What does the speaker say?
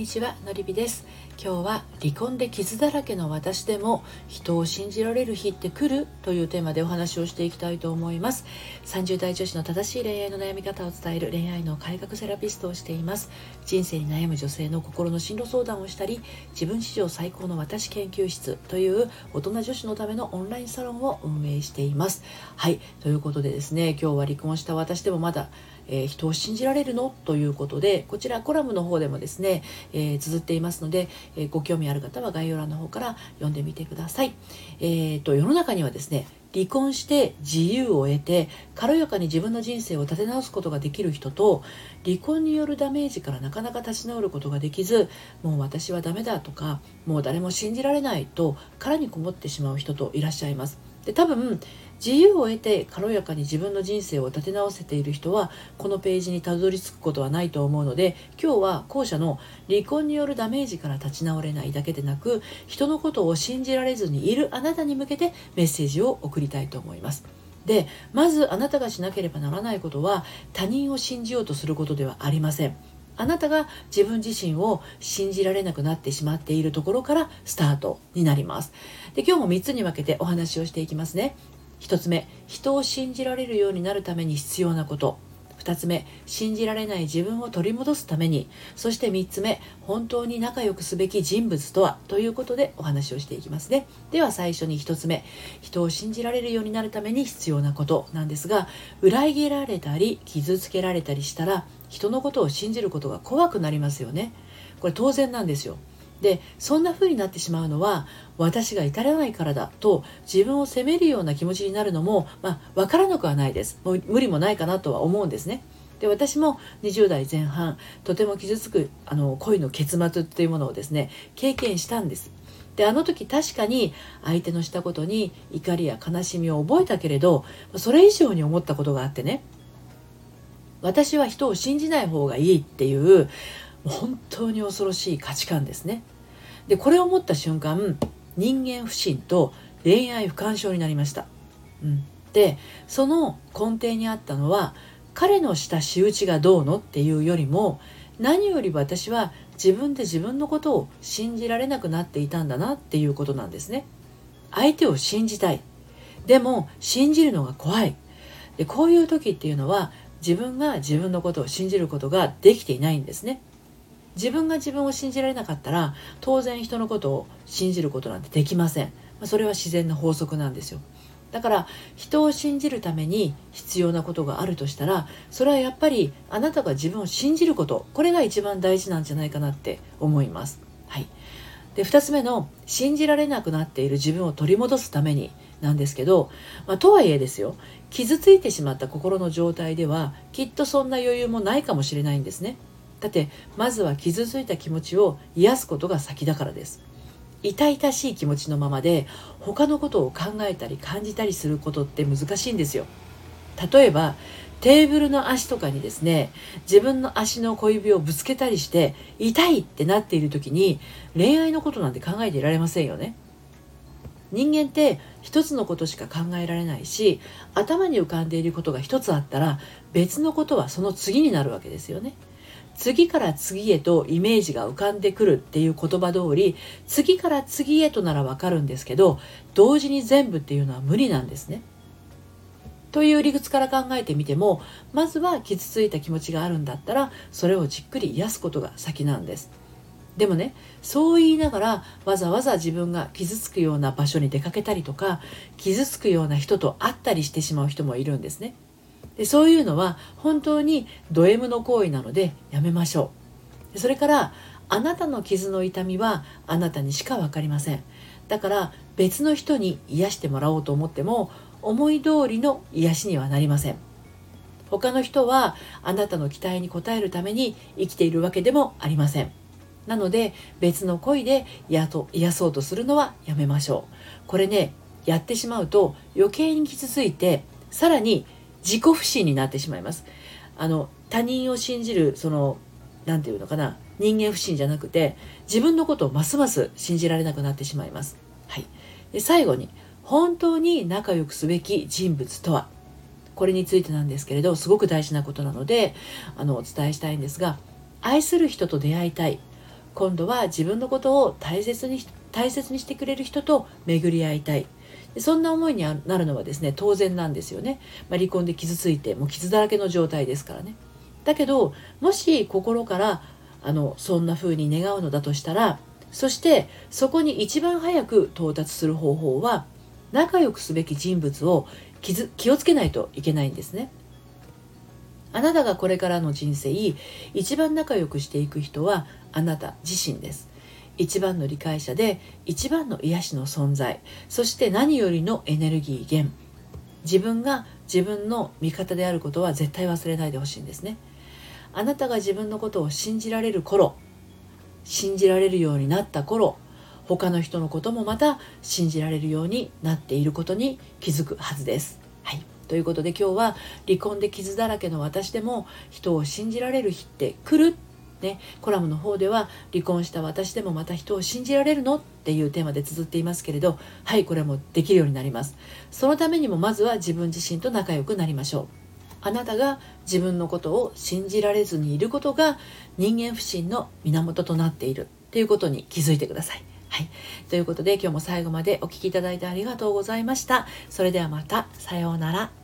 にちはのりびです。今日は離婚で傷だらけの私でも人を信じられる日って来るというテーマでお話をしていきたいと思います。30代女子の正しい恋愛の悩み方を伝える恋愛の改革セラピストをしています。人生に悩む女性の心の進路相談をしたり自分史上最高の私研究室という大人女子のためのオンラインサロンを運営しています。はいということでですね今日は離婚した私でもまだえー、人を信じられるの？ということでこちらコラムの方でもですね、えー、綴っていますので、えー、ご興味ある方は概要欄の方から読んでみてください。えーと、世の中にはですね離婚して自由を得て軽やかに自分の人生を立て直すことができる人と離婚によるダメージからなかなか立ち直ることができずもう私はダメだとかもう誰も信じられないと殻にこもってしまう人といらっしゃいます。で多分自由を得て軽やかに自分の人生を立て直せている人はこのページにたどり着くことはないと思うので今日は後者の離婚によるダメージから立ち直れないだけでなく人のことを信じられずにいるあなたに向けてメッセージを送りたいと思います。でまずあなたがしなければならないことは他人を信じようとすることではありません。あなたが自分自身を信じられなくなってしまっているところからスタートになります。で今日も3つに分けてお話をしていきますね。1つ目人を信じられるようになるために必要なこと。2つ目信じられない自分を取り戻すために。そして3つ目本当に仲良くすべき人物とは。ということでお話をしていきますね。では最初に1つ目人を信じられるようになるために必要なことなんですが裏切られたり傷つけられたりしたら人のことを信じることが怖くなりますよね。これ当然なんですよ。でそんな風になってしまうのは私が至らないからだと自分を責めるような気持ちになるのも、まあ、分からなくはないですもう無理もないかなとは思うんですね。で私も20代前半とても傷つくあの恋の結末っていうものをですね経験したんです。であの時確かに相手のしたことに怒りや悲しみを覚えたけれどそれ以上に思ったことがあってね私は人を信じない方がいいっていう本当に恐ろしい価値観ですね。でこれを思った瞬間人間不信と恋愛不干渉になりました。うん、でその根底にあったのは彼のした仕打ちがどうのっていうよりも何より私は自分で自分のことを信じられなくなっていたんだなっていうことなんですね。相手を信じたい。でも信じるのが怖い。でこういう時っていうのは自分が自分のことを信じることができていないんですね。自分が自分を信じられなかったら当然人のことを信じることなんてできませんそれは自然な法則なんですよだから人を信じるために必要なことがあるとしたらそれはやっぱりあなたが自分を信じることこれが一番大事なんじゃないかなって思います。はい、で2つ目の信じられなくなっている自分を取り戻すためになんですけど、まあ、とはいえですよ傷ついてしまった心の状態ではきっとそんな余裕もないかもしれないんですね。だってまずは傷ついた気持ちを癒すことが先だからです。痛々しい気持ちのままで他のことを考えたり感じたりすることって難しいんですよ。例えばテーブルの足とかにですね自分の足の小指をぶつけたりして痛いってなっている時に恋愛のことなんて考えていられませんよね。人間って一つのことしか考えられないし頭に浮かんでいることが一つあったら別のことはその次になるわけですよね。次から次へとイメージが浮かんでくるっていう言葉通り次から次へとならわかるんですけど同時に全部っていうのは無理なんですね。という理屈から考えてみてもまずは傷ついた気持ちがあるんだったらそれをじっくり癒すことが先なんです。でもねそう言いながらわざわざ自分が傷つくような場所に出かけたりとか傷つくような人と会ったりしてしまう人もいるんですね。でそういうのは本当にド M の行為なのでやめましょう。それからあなたの傷の痛みはあなたにしか分かりません。だから別の人に癒してもらおうと思っても思い通りの癒しにはなりません。他の人はあなたの期待に応えるために生きているわけでもありません。なので別の恋で癒そうとするのはやめましょう。これねやってしまうと余計に傷ついてさらに自己不信になってしまいます。あの他人を信じるその何て言うのかな人間不信じゃなくて自分のことをますます信じられなくなってしまいます、はい、で最後に本当に仲良くすべき人物とは？これについてなんですけれどすごく大事なことなのであのお伝えしたいんですが愛する人と出会いたい。今度は自分のことを大切に大切にしてくれる人と巡り合いたい。そんな思いになるのはですね当然なんですよね、まあ、離婚で傷ついてもう傷だらけの状態ですからね。だけどもし心からあのそんな風に願うのだとしたらそしてそこに一番早く到達する方法は仲良くすべき人物を気をつけないといけないんですね。あなたがこれからの人生一番仲良くしていく人はあなた自身です。一番の理解者で一番の癒しの存在。そして何よりのエネルギー源。自分が自分の味方であることは絶対忘れないでほしいんですね。あなたが自分のことを信じられる頃信じられるようになった頃他の人のこともまた信じられるようになっていることに気づくはずです。はい、ということで今日は離婚で傷だらけの私でも人を信じられる日って来るね、コラムの方では離婚した私でもまた人を信じられるの？っていうテーマで綴っていますけれどはいこれもできるようになりますそのためにもまずは自分自身と仲良くなりましょうあなたが自分のことを信じられずにいることが人間不信の源となっているっていうことに気づいてくださいはい。ということで今日も最後までお聴きいただいてありがとうございました。それではまた。さようなら。